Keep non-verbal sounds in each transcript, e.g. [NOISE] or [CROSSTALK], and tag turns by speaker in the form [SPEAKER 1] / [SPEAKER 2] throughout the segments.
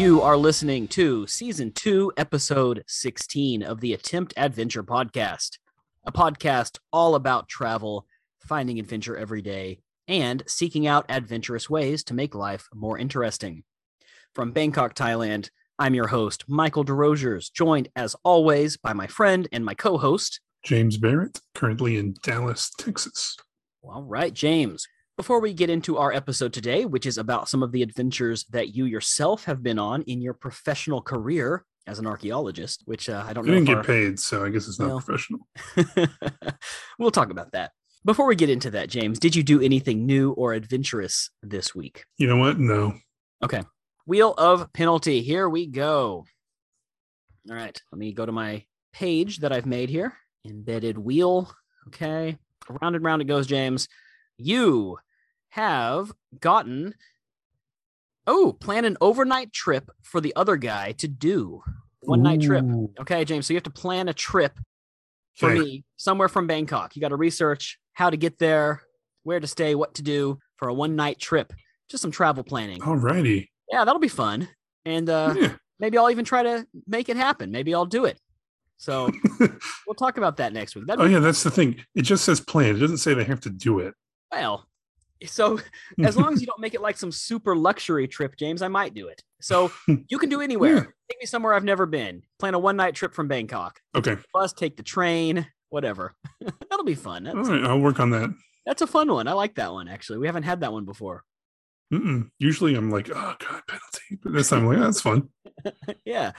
[SPEAKER 1] You are listening to season two, episode 16 of the Attempt Adventure podcast, a podcast all about travel, finding adventure every day, and seeking out adventurous ways to make life more interesting. From Bangkok, Thailand, I'm your host, Michael DeRosiers, joined as always by my friend and my co host,
[SPEAKER 2] James Barrett, currently in Dallas, Texas.
[SPEAKER 1] All right, James. Before we get into our episode today, which is about some of the adventures that you yourself have been on in your professional career as an archaeologist, which uh, I don't
[SPEAKER 2] I
[SPEAKER 1] know.
[SPEAKER 2] didn't get
[SPEAKER 1] our-
[SPEAKER 2] paid, so I guess it's not
[SPEAKER 1] Well.
[SPEAKER 2] professional. [LAUGHS]
[SPEAKER 1] we'll talk about that. Before we get into that, James, did you do anything new or adventurous this week?
[SPEAKER 2] You know what? No.
[SPEAKER 1] Okay. Wheel of penalty. Here we go. All right. Let me go to my page that I've made here. Embedded wheel. Okay. Round and round it goes, James. You have gotten. Oh, plan an overnight trip for the other guy to do. One night trip. Okay, James. So you have to plan a trip for
[SPEAKER 2] Okay.
[SPEAKER 1] me somewhere from Bangkok. You got to research how to get there, where to stay, what to do for a one night trip. Just some travel planning.
[SPEAKER 2] Alrighty.
[SPEAKER 1] Yeah, that'll be fun. And uh,
[SPEAKER 2] Yeah.
[SPEAKER 1] maybe I'll even try to make it happen. Maybe I'll do it. So [LAUGHS] we'll talk about that next week. That'd
[SPEAKER 2] oh
[SPEAKER 1] be,
[SPEAKER 2] yeah, that's the thing. It just says plan. It doesn't say they have to do it.
[SPEAKER 1] well, so [LAUGHS] as long as you don't make it like some super luxury trip, James, I might do it. So [LAUGHS] you can do anywhere.
[SPEAKER 2] Yeah.
[SPEAKER 1] Take me somewhere I've never been. Plan a one night trip from Bangkok.
[SPEAKER 2] Okay.
[SPEAKER 1] Bus, take the train, whatever. [LAUGHS] That'll be fun. That's,
[SPEAKER 2] right. I'll work on that.
[SPEAKER 1] that's a fun one. I like that one, actually. We haven't had that one before.
[SPEAKER 2] Mm-mm. Usually I'm like, oh god, penalty. But this time I'm like, oh, that's fun.
[SPEAKER 1] yeah.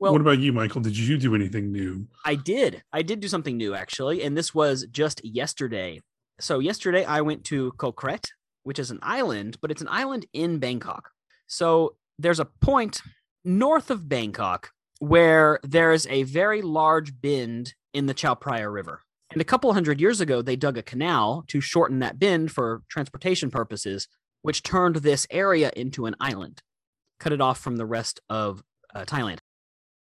[SPEAKER 1] Well,
[SPEAKER 2] what about you, Michael? Did you do anything new?
[SPEAKER 1] I did. I did do something new actually, and this was just yesterday. So yesterday I went to Koh Kret, which is an island, but it's an island in Bangkok. So there's a point north of Bangkok where there's a very large bend in the Chao Phraya River. And a couple hundred years ago, they dug a canal to shorten that bend for transportation purposes, which turned this area into an island, cut it off from the rest of uh, Thailand.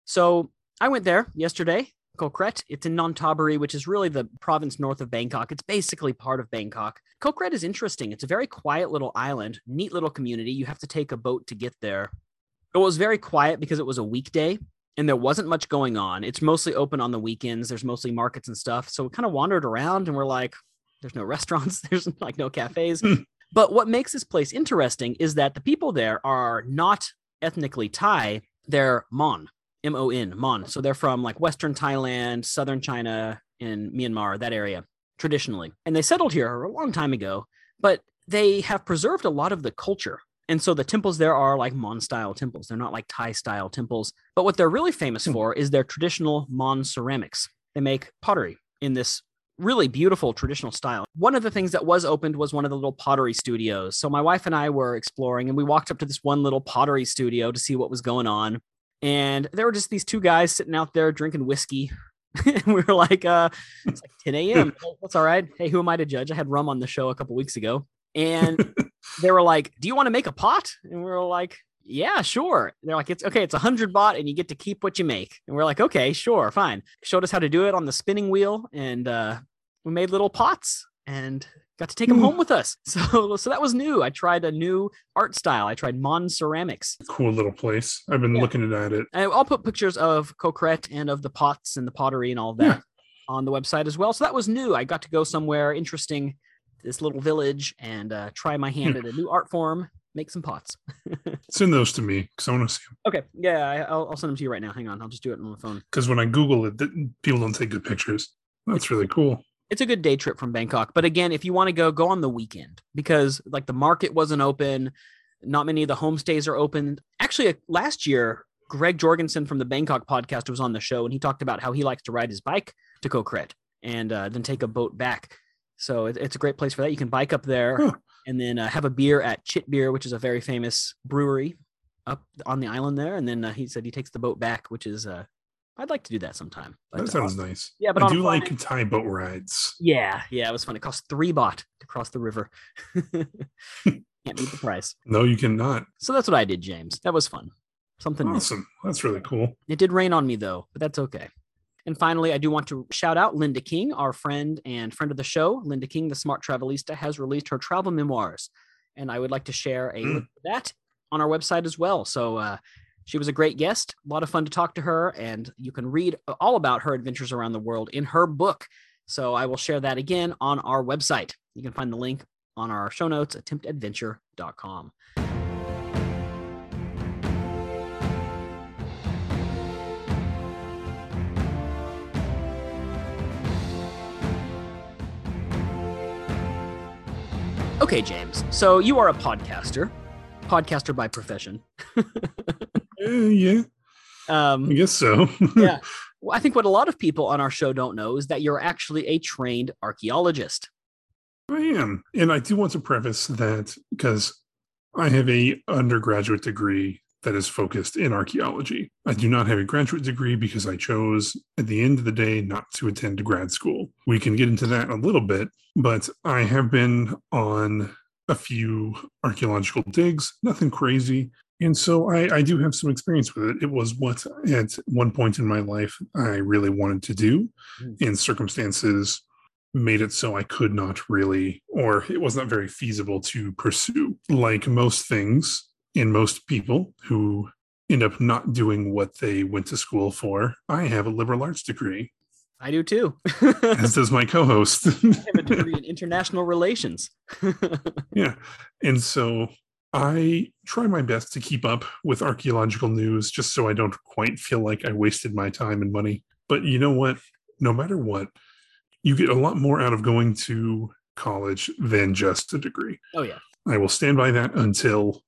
[SPEAKER 1] So I went there yesterday, Koh Kret. It's in Nonthaburi, which is really the province north of Bangkok. It's basically part of Bangkok. Koh Kret is interesting. It's a very quiet little island, neat little community. You have to take a boat to get there. It was very quiet because it was a weekday and there wasn't much going on. It's mostly open on the weekends. There's mostly markets and stuff. So we kind of wandered around and we're like, there's no [LAUGHS] restaurants, there's like no cafes.
[SPEAKER 2] Hmm.
[SPEAKER 1] but what makes this place interesting is that the people there are not ethnically Thai, they're Mon. M O N, Mon. So they're from like Western Thailand, Southern China, and Myanmar, that area, traditionally. And they settled here a long time ago, but they have preserved a lot of the culture. And so the temples there are like Mon style temples. They're not like Thai style temples. But what they're really famous
[SPEAKER 2] Hmm.
[SPEAKER 1] for is their traditional Mon ceramics. They make pottery in this really beautiful traditional style. One of the things that was opened was one of the little pottery studios. So my wife and I were exploring and we walked up to this one little pottery studio to see what was going on. And there were just these two guys sitting out there drinking whiskey. [LAUGHS] and we were like, uh, it's like 10 a.m. [LAUGHS] That's all right. Hey, who am I to judge? I had rum on the show a couple weeks ago. And they were like, Do you want to make a pot? And we were like, Yeah, sure. They're like, It's okay, it's a hundred baht and you get to keep what you make. And we're like, Okay, sure, fine. Showed us how to do it on the spinning wheel and uh, we made little pots and got to take them
[SPEAKER 2] Hmm.
[SPEAKER 1] home with us. [LAUGHS] So, so that was new. I tried a new art style. I tried Mon ceramics.
[SPEAKER 2] Cool little place. I've been
[SPEAKER 1] Yeah.
[SPEAKER 2] looking at it.
[SPEAKER 1] And I'll put pictures of Koh Kret and of the pots and the pottery and all that
[SPEAKER 2] Yeah.
[SPEAKER 1] on the website as well. So that was new. I got to go somewhere interesting, this little village, and uh, try my hand
[SPEAKER 2] Hmm.
[SPEAKER 1] at a new art form, make some pots. [LAUGHS]
[SPEAKER 2] Send those to me because I want to see them.
[SPEAKER 1] Okay, yeah, I, I'll, I'll send them to you right now. Hang on, I'll just do it on my phone.
[SPEAKER 2] Because when I Google it, people don't take good pictures. That's really cool.
[SPEAKER 1] It's a good day trip from Bangkok, but again, if you want to go, go on the weekend because like the market wasn't open, not many of the homestays are open. Actually, uh, last year. Greg Jorgensen from the Bangkok podcast was on the show, and he talked about how he likes to ride his bike to Koh Kret and uh, then take a boat back. So it, it's a great place for that. You can bike up there
[SPEAKER 2] Huh.
[SPEAKER 1] and then uh, have a beer at Chit Beer, which is a very famous brewery up on the island there. And then uh, he said he takes the boat back, which is uh, I'd like to do that sometime. But,
[SPEAKER 2] That sounds
[SPEAKER 1] uh,
[SPEAKER 2] nice.
[SPEAKER 1] yeah, but
[SPEAKER 2] I do
[SPEAKER 1] Friday-
[SPEAKER 2] like Thai boat rides.
[SPEAKER 1] Yeah, yeah, it was fun. It cost three baht to cross the river. [LAUGHS] Can't beat the price.
[SPEAKER 2] No, you cannot.
[SPEAKER 1] So that's what I did, James. That was fun. Something new.
[SPEAKER 2] Awesome. That's really cool.
[SPEAKER 1] It did rain on me though, but that's okay. And finally, I do want to shout out Linda King, our friend and friend of the show. Linda King, the Smart Travelista, has released her travel memoirs. And I would like to share a
[SPEAKER 2] Mm.
[SPEAKER 1] that on our website as well. So uh, she was a great guest, a lot of fun to talk to her, and you can read all about her adventures around the world in her book. So I will share that again on our website. You can find the link on our show notes, attemptadventure.com. Okay, James. So you are a podcaster, podcaster by profession. [LAUGHS]
[SPEAKER 2] Uh, yeah, I
[SPEAKER 1] Um,
[SPEAKER 2] guess so. [LAUGHS]
[SPEAKER 1] yeah. Well, I think what a lot of people on our show don't know is that you're actually a trained archaeologist.
[SPEAKER 2] I am, and I do want to preface that because I have a undergraduate degree that is focused in archaeology. I do not have a graduate degree because I chose at the end of the day not to attend grad school. We can get into that a little bit, but I have been on a few archaeological digs, nothing crazy. And so I, I do have some experience with it. It was what at one point in my life I really wanted to do,
[SPEAKER 1] Mm.
[SPEAKER 2] and circumstances made it so I could not really, or it was not very feasible to pursue. Like most things in most people who end up not doing what they went to school for, I have a liberal arts degree,
[SPEAKER 1] I do too. [LAUGHS]
[SPEAKER 2] as does my co host.
[SPEAKER 1] I have a degree in [LAUGHS] international relations. [LAUGHS]
[SPEAKER 2] yeah. And so I try my best to keep up with archaeological news just so I don't quite feel like I wasted my time and money. But you know what? No matter what, you get a lot more out of going to college than just a degree.
[SPEAKER 1] oh yeah.
[SPEAKER 2] I will stand by that until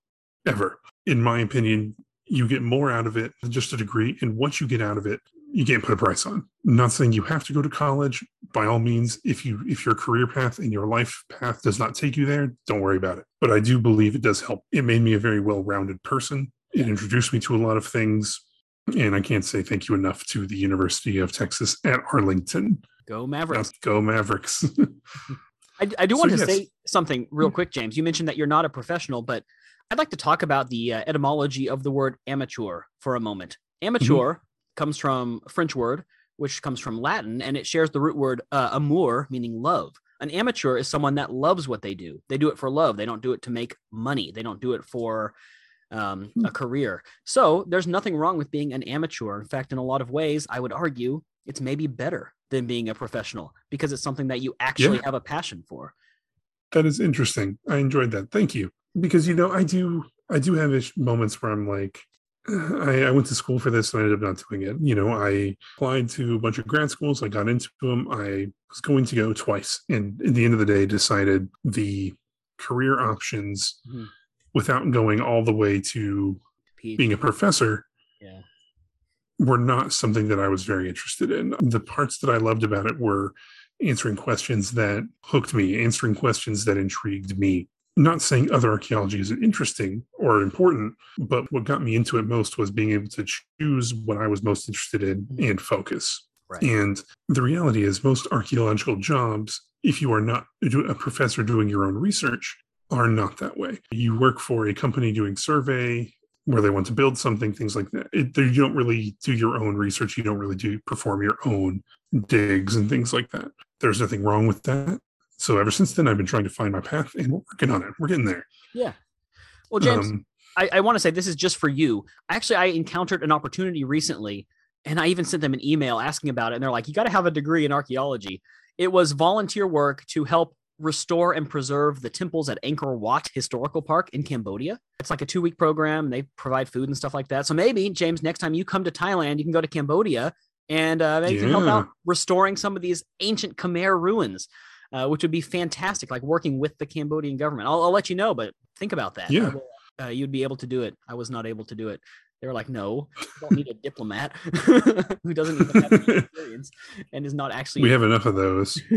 [SPEAKER 2] ever. In my opinion, you get more out of it than just a degree. And what you get out of it, you can't put a price on. not saying you have to go to college. By all means, if you if your career path and your life path does not take you there, don't worry about it. But I do believe it does help. It made me a very well-rounded person. It introduced me to a lot of things. And I can't say thank you enough to the University of Texas at Arlington.
[SPEAKER 1] Go Mavericks.
[SPEAKER 2] Go Mavericks. [LAUGHS]
[SPEAKER 1] I, I do
[SPEAKER 2] So,
[SPEAKER 1] want to
[SPEAKER 2] yes.
[SPEAKER 1] say something real
[SPEAKER 2] Mm.
[SPEAKER 1] quick, James. You mentioned that you're not a professional, but I'd like to talk about the uh, etymology of the word amateur for a moment. Amateur comes from a French word, which comes from Latin, and it shares the root word uh, amour, meaning love. An amateur is someone that loves what they do. They do it for love. They don't do it to make money. They don't do it for um,
[SPEAKER 2] Hmm.
[SPEAKER 1] a career. So there's nothing wrong with being an amateur. In fact, in a lot of ways, I would argue it's maybe better than being a professional because it's something that you actually
[SPEAKER 2] Yeah.
[SPEAKER 1] have a passion for.
[SPEAKER 2] that is interesting. I enjoyed that. Thank you. Because you know, I do I do have ish moments where I'm like, I, I went to school for this and I ended up not doing it. You know, I applied to a bunch of grad schools. I got into them. I was going to go twice, and at the end of the day, decided the career options
[SPEAKER 1] Mhm.
[SPEAKER 2] without going all the way to being a professor
[SPEAKER 1] Yeah.
[SPEAKER 2] were not something that I was very interested in. The parts that I loved about it were answering questions that hooked me, answering questions that intrigued me. Not saying other archaeology isn't interesting or important, but what got me into it most was being able to choose what I was most interested in mm-hmm. and focus.
[SPEAKER 1] Right.
[SPEAKER 2] And the reality is, most archaeological jobs, if you are not a professor doing your own research, are not that way. You work for a company doing survey where they want to build something, things like that. It, you don't really do your own research. You don't really do perform your own digs and things like that. There's nothing wrong with that. So ever since then, I've been trying to find my path, and we're working on it. We're getting there.
[SPEAKER 1] Yeah. Well, James,
[SPEAKER 2] Um,
[SPEAKER 1] I, I want to say this is just for you. Actually, I encountered an opportunity recently, and I even sent them an email asking about it. And they're like, you got to have a degree in archaeology. It was volunteer work to help restore and preserve the temples at Angkor Wat Historical Park in Cambodia. It's like a two week program. They provide food and stuff like that. So maybe, James, next time you come to Thailand, you can go to Cambodia and uh, maybe you can help out restoring some of these ancient Khmer ruins. Uh, which would be fantastic, like working with the Cambodian government. I'll, I'll let you know, but think about that.
[SPEAKER 2] Yeah.
[SPEAKER 1] will- uh, you'd be able to do it. I was not able to do it. They were like, no, you don't need a [LAUGHS] diplomat [LAUGHS] who doesn't even have any experience and is not actually.
[SPEAKER 2] we have enough of those. [LAUGHS]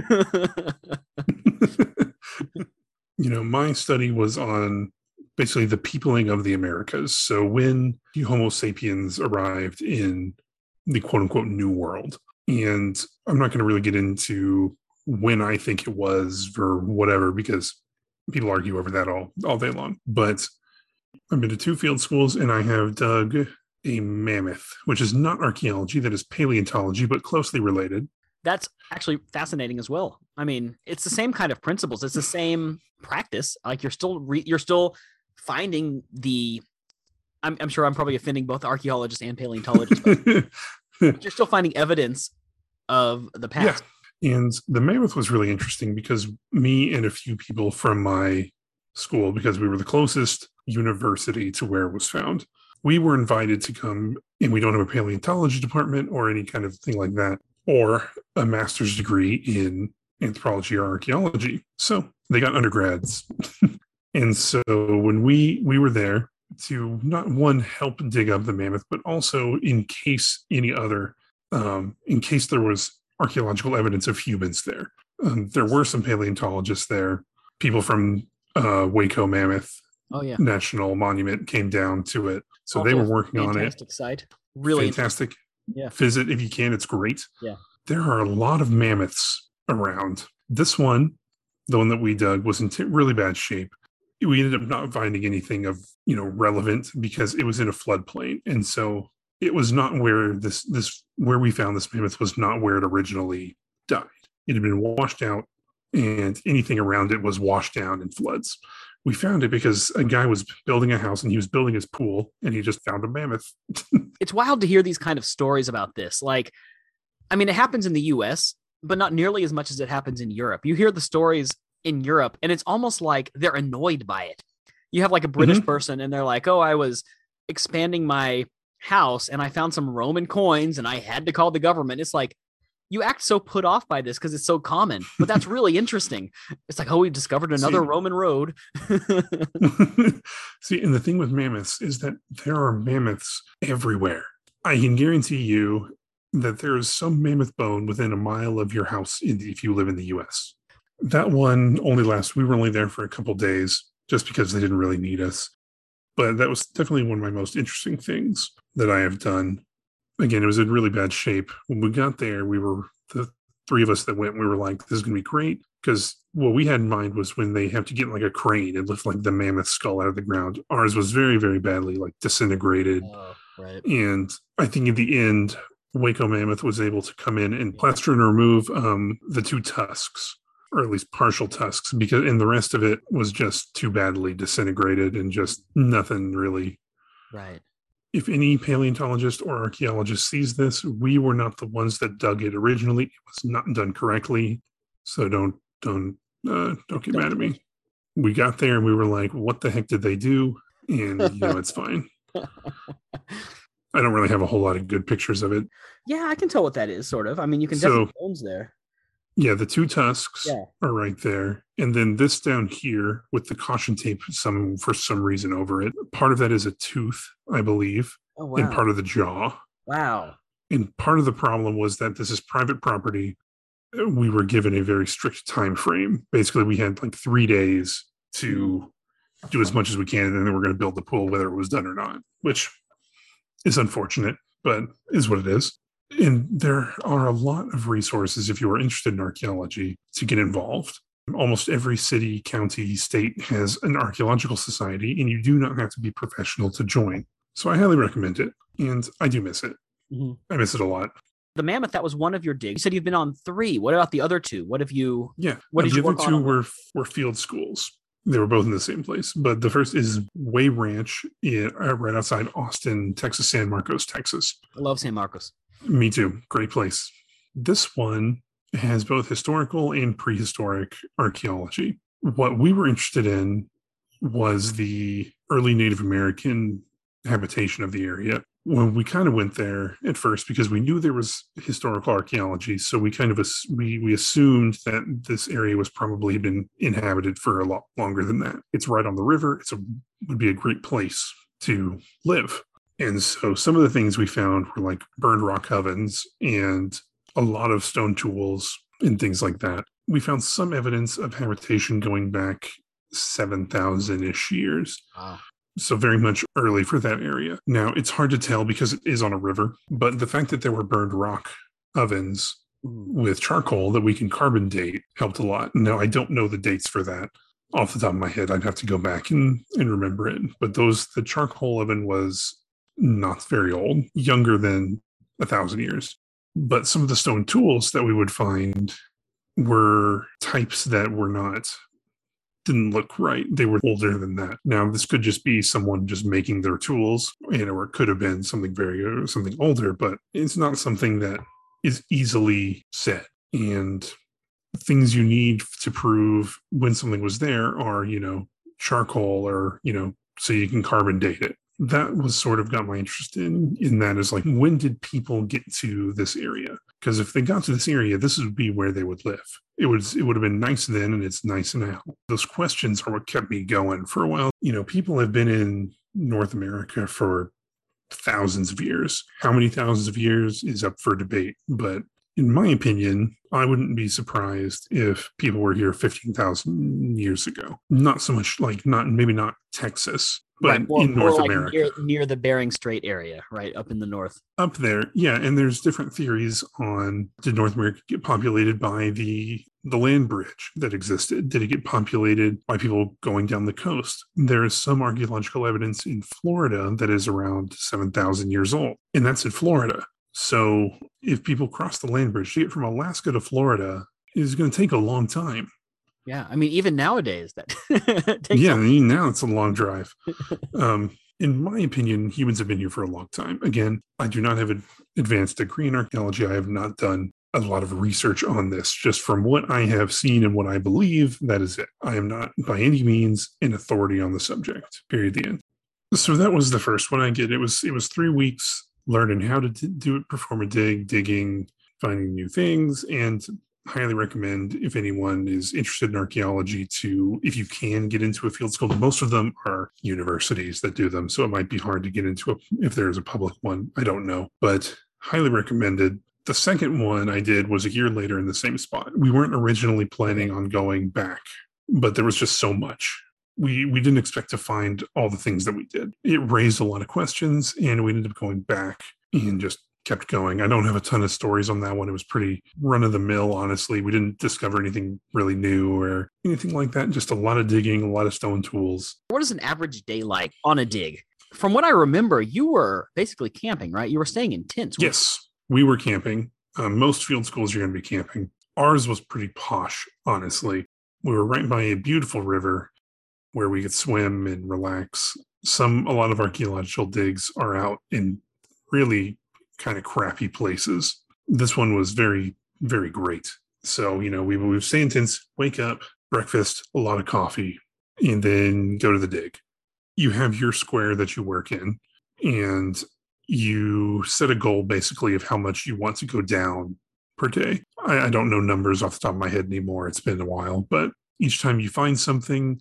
[SPEAKER 2] you know, my study was on basically the peopling of the Americas. So when Homo sapiens arrived in the quote unquote new world, and I'm not going to really get into when I think it was or whatever, because people argue over that all, all day long. But I've been to two field schools and I have dug a mammoth, which is not archaeology, that is paleontology, but closely related.
[SPEAKER 1] That's actually fascinating as well. I mean, it's the same kind of principles. It's the [LAUGHS] same practice. Like you're still re- you're still finding the I'm, I'm sure I'm probably offending both archaeologists and paleontologists, but [LAUGHS] you're still finding evidence of the past.
[SPEAKER 2] Yeah. And the mammoth was really interesting because me and a few people from my school, because we were the closest university to where it was found, we were invited to come, and we don't have a paleontology department or any kind of thing like that, or a master's degree in anthropology or archaeology. So they got undergrads. [LAUGHS] and so when we we were there to not one help dig up the mammoth, but also in case any other, um, in case there was archaeological evidence of humans there. Um, there were some paleontologists there. People from uh, Waco Mammoth
[SPEAKER 1] Oh yeah.
[SPEAKER 2] National Monument came down to it, so they were
[SPEAKER 1] Also a
[SPEAKER 2] working on it.
[SPEAKER 1] Fantastic site. Really
[SPEAKER 2] fantastic.
[SPEAKER 1] Yeah.
[SPEAKER 2] Visit if you can. It's great.
[SPEAKER 1] Yeah.
[SPEAKER 2] There are a lot of mammoths around. This one, the one that we dug, was in t- really bad shape. We ended up not finding anything of you know relevant because it was in a floodplain, and so it was not where this this where we found this mammoth was not where it originally died. It had been washed out, and anything around it was washed down in floods. We found it because a guy was building a house and he was building his pool, and he just found a mammoth. [LAUGHS]
[SPEAKER 1] it's wild to hear these kind of stories about this. Like, I mean, it happens in the US, but not nearly as much as it happens in Europe. You hear the stories in Europe, and it's almost like they're annoyed by it. You have like a British mm-hmm. person, and they're like, oh, I was expanding my house and I found some Roman coins and I had to call the government. It's like, you act so put off by this because it's so common, but that's [LAUGHS] really interesting. It's like, oh, we discovered another
[SPEAKER 2] See-
[SPEAKER 1] Roman road. [LAUGHS]
[SPEAKER 2] See, and the thing with mammoths is that there are mammoths everywhere. I can guarantee you that there is some mammoth bone within a mile of your house in, if you live in the US. That one only lasts, we were only there for a couple days just because they didn't really need us. But that was definitely one of my most interesting things that I have done. Again, it was in really bad shape. When we got there, we were the three of us that went, we were like, this is going to be great. Because what we had in mind was when they have to get like a crane and lift like the mammoth skull out of the ground. Ours was very, very badly like disintegrated.
[SPEAKER 1] Oh, right.
[SPEAKER 2] And I think in the end, Waco Mammoth was able to come in and plaster and remove um, the two tusks, or at least partial tusks, because and the rest of it was just too badly disintegrated and just nothing really.
[SPEAKER 1] Right.
[SPEAKER 2] If any paleontologist or archaeologist sees this, we were not the ones that dug it originally. It was not done correctly, so don't don't uh, don't get
[SPEAKER 1] Don't
[SPEAKER 2] mad at me. We got there and we were like, "What the heck did they do?" And you know, it's fine. [LAUGHS] I don't really have a whole lot of good pictures of it.
[SPEAKER 1] Yeah, I can tell what that is, sort of. I mean, you can
[SPEAKER 2] So-
[SPEAKER 1] definitely bones there.
[SPEAKER 2] Yeah, the two tusks
[SPEAKER 1] Yeah.
[SPEAKER 2] are right there. And then this down here with the caution tape some for some reason over it. Part of that is a tooth, I believe,
[SPEAKER 1] Oh wow!
[SPEAKER 2] and part of the jaw.
[SPEAKER 1] wow.
[SPEAKER 2] And part of the problem was that this is private property. We were given a very strict time frame. Basically, we had like three days to do as much as we can, and then we're going to build the pool, whether it was done or not, which is unfortunate, but is what it is. And there are a lot of resources if you are interested in archaeology to get involved. Almost every city, county, state has an archaeological society, and you do not have to be professional to join. So I highly recommend it, and I do miss it.
[SPEAKER 1] Mhm.
[SPEAKER 2] I miss it a lot.
[SPEAKER 1] The mammoth that was one of your digs. You said you've been on three. What about the other two? What have you?
[SPEAKER 2] Yeah.
[SPEAKER 1] What did
[SPEAKER 2] the
[SPEAKER 1] you
[SPEAKER 2] other two
[SPEAKER 1] on
[SPEAKER 2] were were field schools. They were both in the same place, but the first is Way Ranch, in, uh, right outside Austin, Texas, San Marcos, Texas.
[SPEAKER 1] I love San Marcos.
[SPEAKER 2] Me too. Great place. This one has both historical and prehistoric archaeology. What we were interested in was the early Native American habitation of the area. When we kind of went there at first because we knew there was historical archaeology, so we kind of we we assumed that this area was probably been inhabited for a lot longer than that. It's right on the river. It's a would be a great place to live. And so some of the things we found were like burned rock ovens and a lot of stone tools and things like that. We found some evidence of habitation going back 7,000 ish years.
[SPEAKER 1] Wow.
[SPEAKER 2] So very much early for that area. Now it's hard to tell because it is on a river, but the fact that there were burned rock ovens mm. with charcoal that we can carbon date helped a lot. Now I don't know the dates for that off the top of my head. I'd have to go back and, and remember it. But those the charcoal oven was not very old, younger than a thousand years. But some of the stone tools that we would find were types that were not didn't look right. They were older than that. Now, this could just be someone just making their tools, you know, or it could have been something very uh, something older, but it's not something that is easily said. And things you need to prove when something was there are, you know, charcoal or, you know, so you can carbon date it. That was sort of got my interest in in that is like when did people get to this area? Because if they got to this area, this would be where they would live. It was it would have been nice then and it's nice now. Those questions are what kept me going for a while. You know, people have been in North America for thousands of years. How many thousands of years is up for debate, but in my opinion, I wouldn't be surprised if people were here 15,000 years ago. Not so much like not maybe not Texas, but
[SPEAKER 1] right, more,
[SPEAKER 2] in North
[SPEAKER 1] like
[SPEAKER 2] America.
[SPEAKER 1] near, near the Bering Strait area, right up in the north.
[SPEAKER 2] Up there, yeah, and there's different theories on did North America get populated by the the land bridge that existed? Did it get populated by people going down the coast? There is some archaeological evidence in Florida that is around 7,000 years old, and that's in Florida. So if people cross the land bridge to get from Alaska to Florida, is going to take a long time.
[SPEAKER 1] Yeah, I mean, even nowadays that [LAUGHS] takes
[SPEAKER 2] yeah, I mean, now it's a long drive. [LAUGHS] um, in my opinion, humans have been here for a long time. Again, I do not have an advanced degree in archaeology. I have not done a lot of research on this. Just from what I have seen and what I believe, that is it. I am not by any means an authority on the subject. Period. The end. So that was the first one I did. It was it was three weeks learning how to do it, perform a dig, digging, finding new things, and highly recommend if anyone is interested in archaeology to if you can get into a field school most of them are universities that do them so it might be hard to get into a, if there's a public one i don't know but highly recommended. The second one i did was a year later in the same spot. We weren't originally planning on going back but there was just so much. We we didn't expect to find all the things that we did. It raised a lot of questions and we ended up going back and just kept going. I don't have a ton of stories on that one. It was pretty run of the mill, honestly. We didn't discover anything really new or anything like that. Just a lot of digging, a lot of stone tools.
[SPEAKER 1] what is an average day like on a dig? From what I remember, you were basically camping, right? You were staying in tents.
[SPEAKER 2] Yes, we were camping. Um, most field schools you're going to be camping. Ours was pretty posh, honestly. We were right by a beautiful river where we could swim and relax. Some, a lot of archaeological digs are out in really kind of crappy places. This one was very, very great. So, you know, we would stay wake up, breakfast, a lot of coffee, and then go to the dig. You have your square that you work in, and you set a goal basically of how much you want to go down per day. I, I don't know numbers off the top of my head anymore. It's been a while, but each time you find something,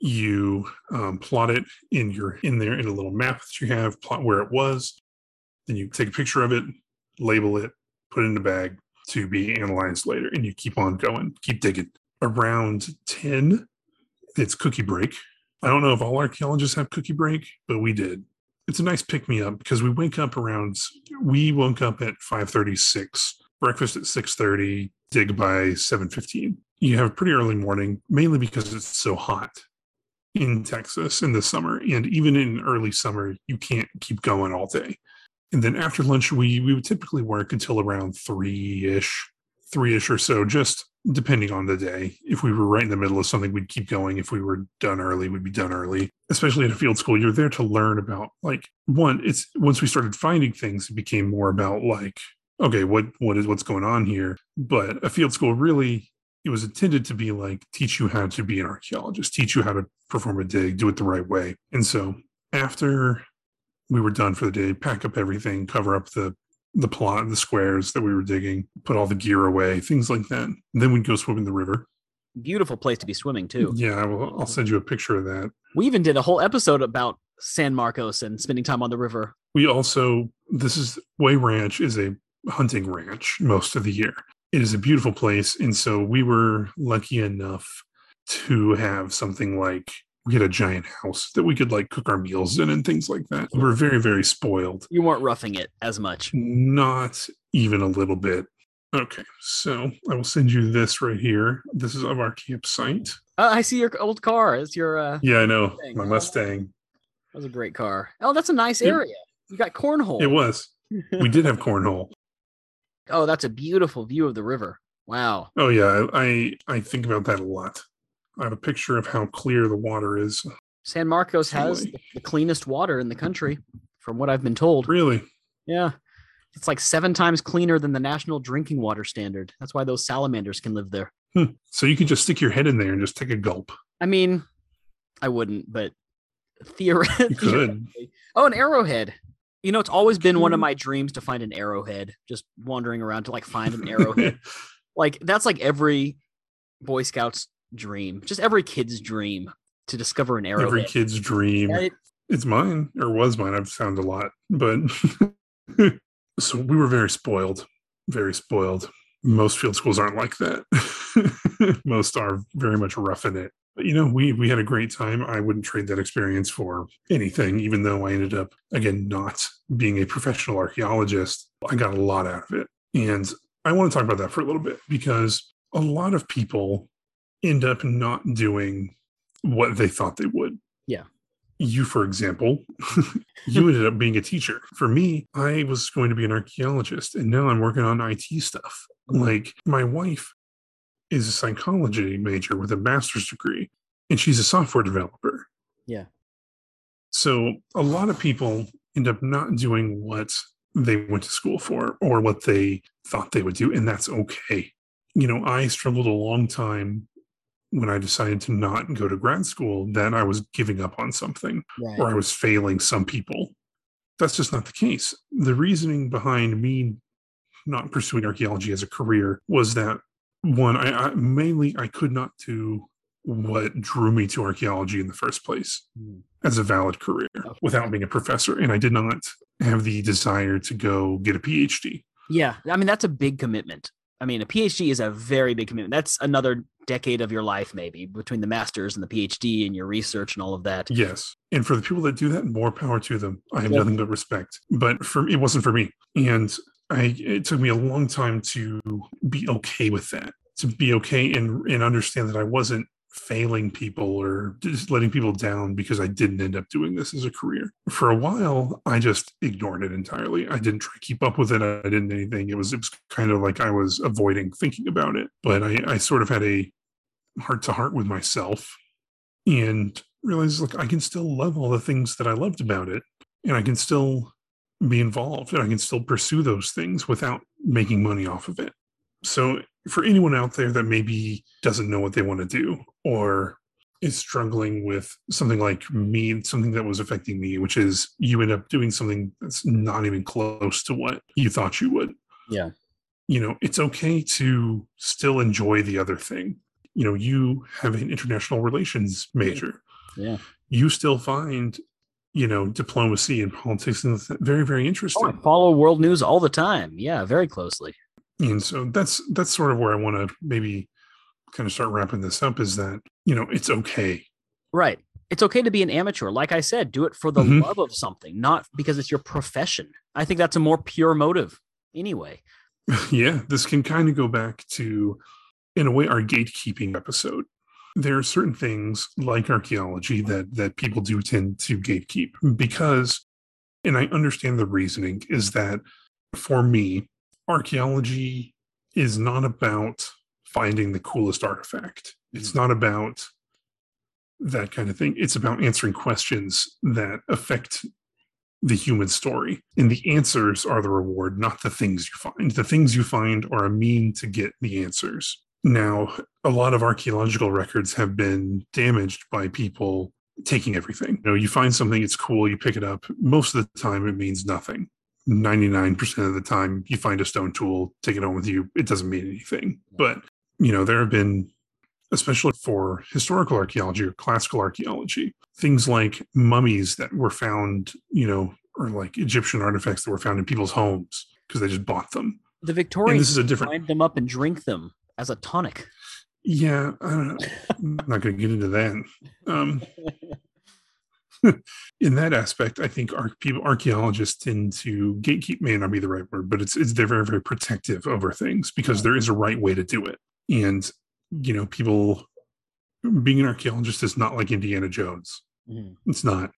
[SPEAKER 2] you um, plot it in your in there in a little map that you have, plot where it was. Then you take a picture of it, label it, put it in a bag to be analyzed later, and you keep on going, keep digging. Around ten, it's cookie break. I don't know if all archaeologists have cookie break, but we did. It's a nice pick me up because we wake up around. We woke up at five thirty six. Breakfast at six thirty. Dig by seven fifteen. You have a pretty early morning, mainly because it's so hot in Texas in the summer, and even in early summer, you can't keep going all day. And then after lunch, we we would typically work until around three ish, three ish or so, just depending on the day. If we were right in the middle of something, we'd keep going. If we were done early, we'd be done early. Especially at a field school, you're there to learn about like one. It's once we started finding things, it became more about like okay, what what is what's going on here. But a field school really it was intended to be like teach you how to be an archaeologist, teach you how to perform a dig, do it the right way. And so after we were done for the day, pack up everything, cover up the the plot, the squares that we were digging, put all the gear away, things like that. And then we'd go swim in the river.
[SPEAKER 1] Beautiful place to be swimming too.
[SPEAKER 2] Yeah, I will, I'll send you a picture of that.
[SPEAKER 1] We even did a whole episode about San Marcos and spending time on the river.
[SPEAKER 2] We also this is Way Ranch is a hunting ranch most of the year. It is a beautiful place, and so we were lucky enough to have something like we had a giant house that we could like cook our meals in and things like that. We were very very spoiled.
[SPEAKER 1] You weren't roughing it as much.
[SPEAKER 2] Not even a little bit. Okay, so I will send you this right here. This is of our campsite.
[SPEAKER 1] Uh, I see your old car. It's your uh
[SPEAKER 2] Yeah, I know
[SPEAKER 1] Mustang.
[SPEAKER 2] my Mustang.
[SPEAKER 1] that was a great car. Oh, that's a nice
[SPEAKER 2] It-
[SPEAKER 1] area. You got cornhole.
[SPEAKER 2] It was. We did have cornhole. [LAUGHS]
[SPEAKER 1] oh, that's a beautiful view of the river. Wow.
[SPEAKER 2] Oh yeah, I I think about that a lot. I have a picture of how clear the water is.
[SPEAKER 1] San Marcos has
[SPEAKER 2] Really?
[SPEAKER 1] the cleanest water in the country, from what I've been told.
[SPEAKER 2] Really?
[SPEAKER 1] Yeah. It's like seven times cleaner than the national drinking water standard. That's why those salamanders can live there.
[SPEAKER 2] Hmm. So you can just stick your head in there and just take a gulp.
[SPEAKER 1] I mean, I wouldn't, but theor- [LAUGHS]
[SPEAKER 2] You could.
[SPEAKER 1] theoretically. Oh, an arrowhead. You know, it's always been one of my dreams to find an arrowhead, just wandering around to like find an [LAUGHS] arrowhead. like, that's like every Boy Scout's dream, just every kid's dream to discover an arrowhead.
[SPEAKER 2] Every kid's dream.
[SPEAKER 1] Right?
[SPEAKER 2] It's mine, or was mine. I've found a lot, but [LAUGHS] so we were very spoiled, very spoiled. Most field schools aren't like that. [LAUGHS] Most are very much roughing it. But you know, we we had a great time. I wouldn't trade that experience for anything, even though I ended up again not being a professional archaeologist. I got a lot out of it, and I want to talk about that for a little bit because a lot of people end up not doing what they thought they would.
[SPEAKER 1] Yeah.
[SPEAKER 2] You, for example, [LAUGHS] you ended up being a teacher. For me, I was going to be an archaeologist, and now I'm working on IT stuff. Like my wife is a psychology major with a master's degree, and she's a software developer.
[SPEAKER 1] Yeah.
[SPEAKER 2] So a lot of people end up not doing what they went to school for or what they thought they would do, and that's okay. You know, I struggled a long time when I decided to not go to grad school that I was giving up on something
[SPEAKER 1] Right.
[SPEAKER 2] or I was failing some people. That's just not the case. The reasoning behind me not pursuing archaeology as a career was that one, I, I mainly I could not do what drew me to archaeology in the first place
[SPEAKER 1] Hmm.
[SPEAKER 2] as a valid career
[SPEAKER 1] Okay.
[SPEAKER 2] without being a professor, and I did not have the desire to go get a PhD.
[SPEAKER 1] Yeah, I mean that's a big commitment. I mean, a PhD is a very big commitment. That's another decade of your life, maybe between the masters and the PhD and your research and all of that.
[SPEAKER 2] Yes, and for the people that do that, more power to them. I have
[SPEAKER 1] Yeah.
[SPEAKER 2] nothing but respect. But for it wasn't for me, and I it took me a long time to be okay with that, to be okay and and understand that I wasn't failing people or just letting people down because I didn't end up doing this as a career. For a while, I just ignored it entirely. I didn't try to keep up with it. I didn't anything. It was it was kind of like I was avoiding thinking about it. But I, I sort of had a heart to heart with myself and realized like I can still love all the things that I loved about it and I can still be involved and I can still pursue those things without making money off of it. So for anyone out there that maybe doesn't know what they want to do or is struggling with something like me, something that was affecting me, which is you end up doing something that's not even close to what you thought you would.
[SPEAKER 1] Yeah.
[SPEAKER 2] You know, it's okay to still enjoy the other thing. You know, you have an international relations major
[SPEAKER 1] Yeah.
[SPEAKER 2] you still find you know diplomacy and politics and very very
[SPEAKER 1] Oh, I
[SPEAKER 2] interesting
[SPEAKER 1] follow world news all the time. Yeah, very closely.
[SPEAKER 2] and so that's that's sort of where i want to maybe kind of start wrapping this up is that you know it's okay
[SPEAKER 1] Right. It's okay to be an amateur. Like I said, do it for the
[SPEAKER 2] Mhm.
[SPEAKER 1] love of something, not because it's your profession. I think that's a more pure motive anyway. [LAUGHS]
[SPEAKER 2] yeah this can kind of go back to in a way our gatekeeping episode there are certain things like archaeology that that people do tend to gatekeep because and i understand the reasoning is that for me archaeology is not about finding the coolest artifact it's hmm. not about that kind of thing it's about answering questions that affect the human story. And the answers are the reward, not the things you find. The things you find are a mean to get the answers. Now, a lot of archaeological records have been damaged by people taking everything. You know, you find something, it's cool, you pick it up. Most of the time, it means nothing. 99% of the time, you find a stone tool, take it home with you, it doesn't mean anything. But, you know, there have been, especially for historical archaeology or classical archaeology, things like mummies that were found, you know, or like Egyptian artifacts that were found in people's homes because they just bought them.
[SPEAKER 1] The
[SPEAKER 2] And
[SPEAKER 1] Victorians
[SPEAKER 2] this is a different,
[SPEAKER 1] grind them up and drink them as a tonic.
[SPEAKER 2] yeah, I don't know. [LAUGHS] I'm not going to get into that. Um, [LAUGHS] in that aspect, I think ar- people, archaeologists tend to gatekeep may not be the right word, but it's it's they're very very protective over things because there is a right way to do it, and you know people being an archaeologist is not like Indiana Jones.
[SPEAKER 1] Mhm.
[SPEAKER 2] It's not.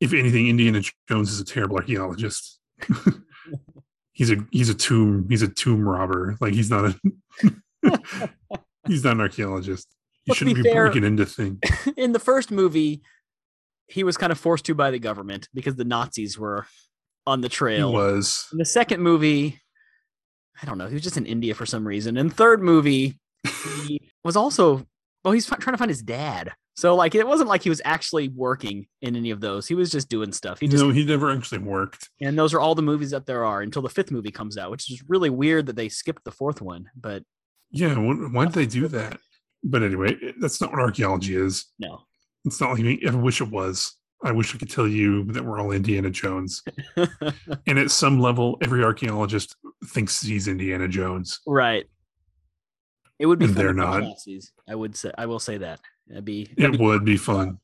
[SPEAKER 2] If anything, Indiana Jones is a terrible archaeologist. [LAUGHS] he's a he's a tomb he's a tomb robber. Like he's not a [LAUGHS] he's not an archaeologist. You
[SPEAKER 1] Well,
[SPEAKER 2] shouldn't
[SPEAKER 1] be
[SPEAKER 2] be,
[SPEAKER 1] fair-
[SPEAKER 2] breaking into things. [LAUGHS]
[SPEAKER 1] in the first movie, he was kind of forced to by the government because the Nazis were on the
[SPEAKER 2] He
[SPEAKER 1] trail.
[SPEAKER 2] was.
[SPEAKER 1] In the second movie, I don't know, he was just in India for some reason. And third movie, he was also well, he's trying to find his dad. So like, it wasn't like he was actually working in any of those. He was just doing stuff. He just
[SPEAKER 2] no, he never actually worked.
[SPEAKER 1] and those are all the movies that there are until the fifth movie comes out, which is really weird that they skipped the fourth one. But
[SPEAKER 2] Yeah, wh- why did they do that? But anyway, that's not what archaeology is.
[SPEAKER 1] no,
[SPEAKER 2] It's not like. I wish it was. I wish I could tell you that we're all Indiana Jones. [LAUGHS] And at some level, every archaeologist thinks he's Indiana Jones.
[SPEAKER 1] right. It would be
[SPEAKER 2] And
[SPEAKER 1] fun
[SPEAKER 2] they're not.
[SPEAKER 1] Nazis. I would say. I will say that. That'd be.
[SPEAKER 2] It
[SPEAKER 1] that'd be
[SPEAKER 2] would be fun.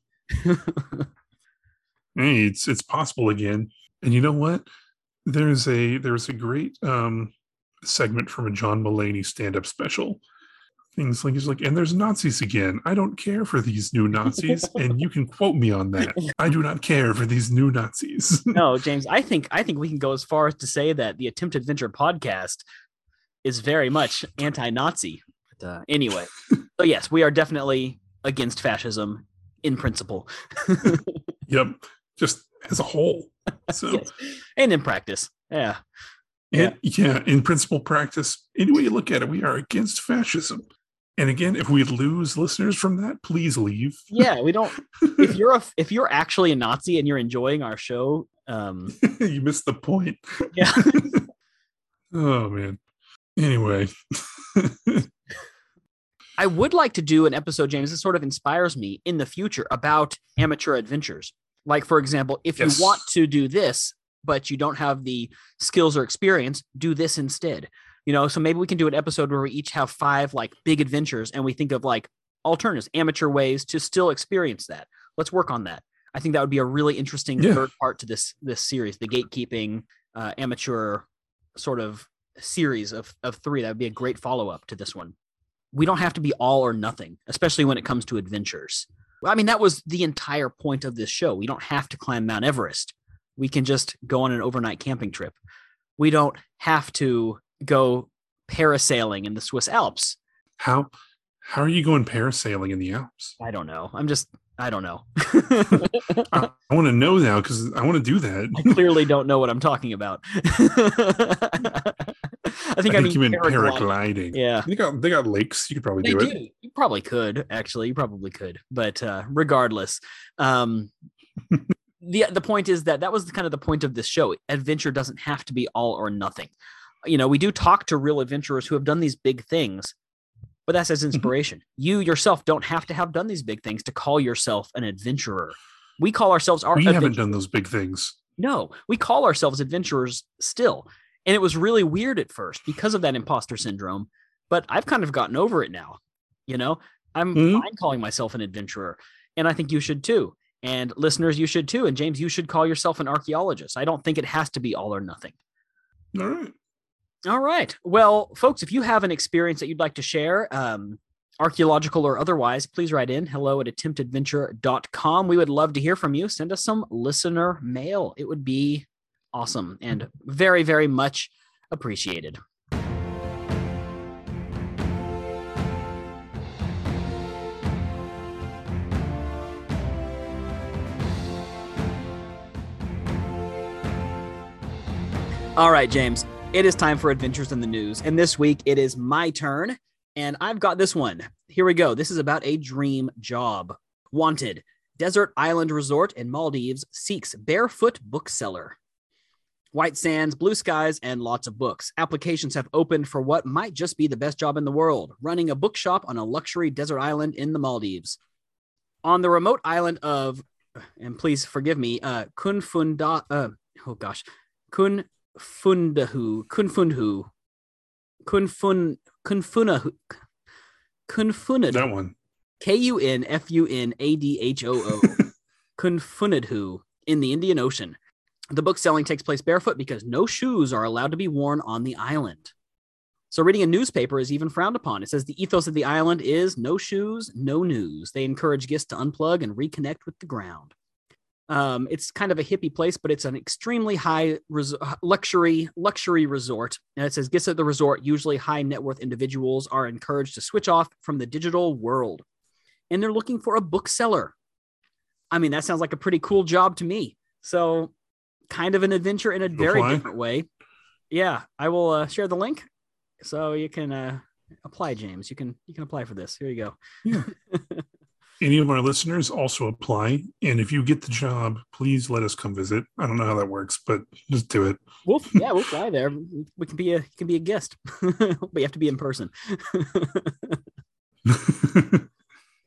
[SPEAKER 2] Hey, it's it's possible again. And you know what? There's a there's a great um segment from a John Mulaney stand-up special. Things like he's like, and there's Nazis again. I don't care for these new Nazis, [LAUGHS] and you can quote me on that. I do not care for these new Nazis. [LAUGHS]
[SPEAKER 1] no, James. I think I think we can go as far as to say that the Attempt Adventure podcast is very much anti-Nazi. But, uh, anyway, [LAUGHS] so yes, we are definitely against fascism in principle.
[SPEAKER 2] yep, just as a whole. So
[SPEAKER 1] Yes. and in practice. Yeah.
[SPEAKER 2] And yeah, in principle practice, any way you look at it, we are against fascism. And again, if we lose listeners from that, please leave.
[SPEAKER 1] Yeah, we don't if [LAUGHS] you're a if you're actually a Nazi and you're enjoying our show, um [LAUGHS]
[SPEAKER 2] you missed the point.
[SPEAKER 1] yeah. [LAUGHS]
[SPEAKER 2] Oh man. Anyway,
[SPEAKER 1] I would like to do an episode, James. This sort of inspires me in the future about amateur adventures. Like, for example, if
[SPEAKER 2] Yes.
[SPEAKER 1] you want to do this, but you don't have the skills or experience, do this instead. You know, so maybe we can do an episode where we each have five like big adventures and we think of like alternatives, amateur ways to still experience that. Let's work on that. I think that would be a really interesting
[SPEAKER 2] Yeah.
[SPEAKER 1] third part to this this series, the gatekeeping uh, amateur sort of series of of three. That would be a great follow up to this one we don't have to be all or nothing, especially when it comes to adventures. I mean, that was the entire point of this show. We don't have to climb Mount Everest. We can just go on an overnight camping trip. We don't have to go parasailing in the Swiss Alps.
[SPEAKER 2] how how are you going parasailing in the Alps?
[SPEAKER 1] I don't know. I'm just, I don't know. [LAUGHS]
[SPEAKER 2] I, I want to know now because I want to do that.
[SPEAKER 1] I clearly don't know what I'm talking about. [LAUGHS] I think I,
[SPEAKER 2] I think
[SPEAKER 1] mean
[SPEAKER 2] you
[SPEAKER 1] paragliding.
[SPEAKER 2] paragliding.
[SPEAKER 1] Yeah.
[SPEAKER 2] They got they got lakes. You could probably
[SPEAKER 1] They
[SPEAKER 2] do
[SPEAKER 1] do.
[SPEAKER 2] it.
[SPEAKER 1] You probably could, actually. You probably could. But uh, regardless, um, [LAUGHS] the the point is that that was kind of the point of this show. Adventure doesn't have to be all or nothing. You know, we do talk to real adventurers who have done these big things, but that's as inspiration. You yourself don't have to have done these big things to call yourself an adventurer. We call ourselves our
[SPEAKER 2] We haven't done those big things.
[SPEAKER 1] No, we call ourselves adventurers still. And it was really weird at first because of that imposter syndrome. But I've kind of gotten over it now. You know, I'm
[SPEAKER 2] Mhm.
[SPEAKER 1] fine calling myself an adventurer. And I think you should too. And listeners, you should too. And James, you should call yourself an archaeologist. I don't think it has to be all or nothing.
[SPEAKER 2] All right.
[SPEAKER 1] All right. Well, folks, if you have an experience that you'd like to share, um, archaeological or otherwise, please write in hello at attemptadventure.com. We would love to hear from you. Send us some listener mail. It would be awesome and very, very much appreciated. All right, James, it is time for Adventures in the News. And this week it is my turn. And I've got this one. Here we go. This is about a dream job. Wanted Desert Island Resort in Maldives seeks barefoot bookseller. White sands, blue skies, and lots of books. Applications have opened for what might just be the best job in the world running a bookshop on a luxury desert island in the Maldives. On the remote island of, and please forgive me, uh, Kunfunda, uh, oh gosh, Kunfundahu, Kunfundhu, Kunfun, Kunfunahu, Kunfunadhoo.
[SPEAKER 2] That one.
[SPEAKER 1] K U N F U N A D H O O, [LAUGHS] Kunfunadhoo in the Indian Ocean. The book selling takes place barefoot because no shoes are allowed to be worn on the island. So, reading a newspaper is even frowned upon. It says the ethos of the island is no shoes, no news. They encourage guests to unplug and reconnect with the ground. Um, it's kind of a hippie place, but it's an extremely high res- luxury luxury resort. And it says guests at the resort, usually high net worth individuals, are encouraged to switch off from the digital world. and they're looking for a bookseller. I mean, that sounds like a pretty cool job to me. So, kind of an adventure in a very different way. Yeah, I will uh, share the link so you can uh, apply, James. You can you can apply for this. Here you go.
[SPEAKER 2] Yeah. [LAUGHS] Any of our listeners also apply. And if you get the job, please let us come visit. I don't know how that works, but just do it.
[SPEAKER 1] We'll [LAUGHS] yeah, we'll fly there. We can be a can be a guest, [LAUGHS] but you have to be in person. [LAUGHS]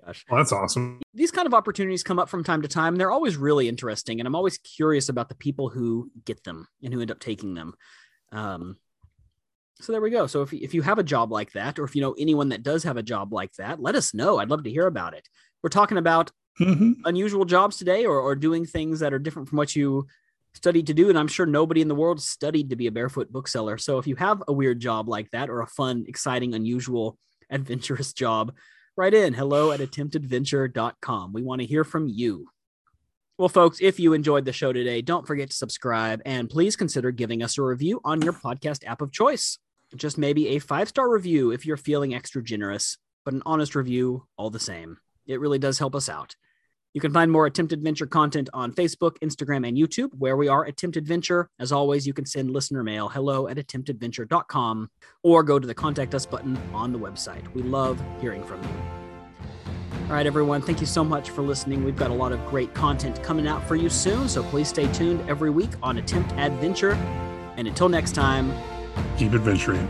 [SPEAKER 1] Gosh.
[SPEAKER 2] Well, that's awesome.
[SPEAKER 1] These kind of opportunities come up from time to time. They're always really interesting, and I'm always curious about the people who get them and who end up taking them. Um, so there we go. So if if you have a job like that, or if you know anyone that does have a job like that, let us know. I'd love to hear about it. We're talking about
[SPEAKER 2] Mhm.
[SPEAKER 1] unusual jobs today, or or doing things that are different from what you studied to do. And I'm sure nobody in the world studied to be a barefoot bookseller. So if you have a weird job like that, or a fun, exciting, unusual, [LAUGHS] adventurous job, write in hello at attemptedadventure.com. We want to hear from you. Well, folks, if you enjoyed the show today, don't forget to subscribe and please consider giving us a review on your podcast app of choice. Just maybe a five star review if you're feeling extra generous, but an honest review all the same. It really does help us out. You can find more Attempted Adventure content on Facebook, Instagram, and YouTube, where we are Attempted Adventure. As always, you can send listener mail hello at attemptedadventure.com or go to the contact us button on the website. We love hearing from you. All right, everyone, thank you so much for listening. We've got a lot of great content coming out for you soon, so please stay tuned every week on Attempt Adventure. And until next time,
[SPEAKER 2] Keep adventuring.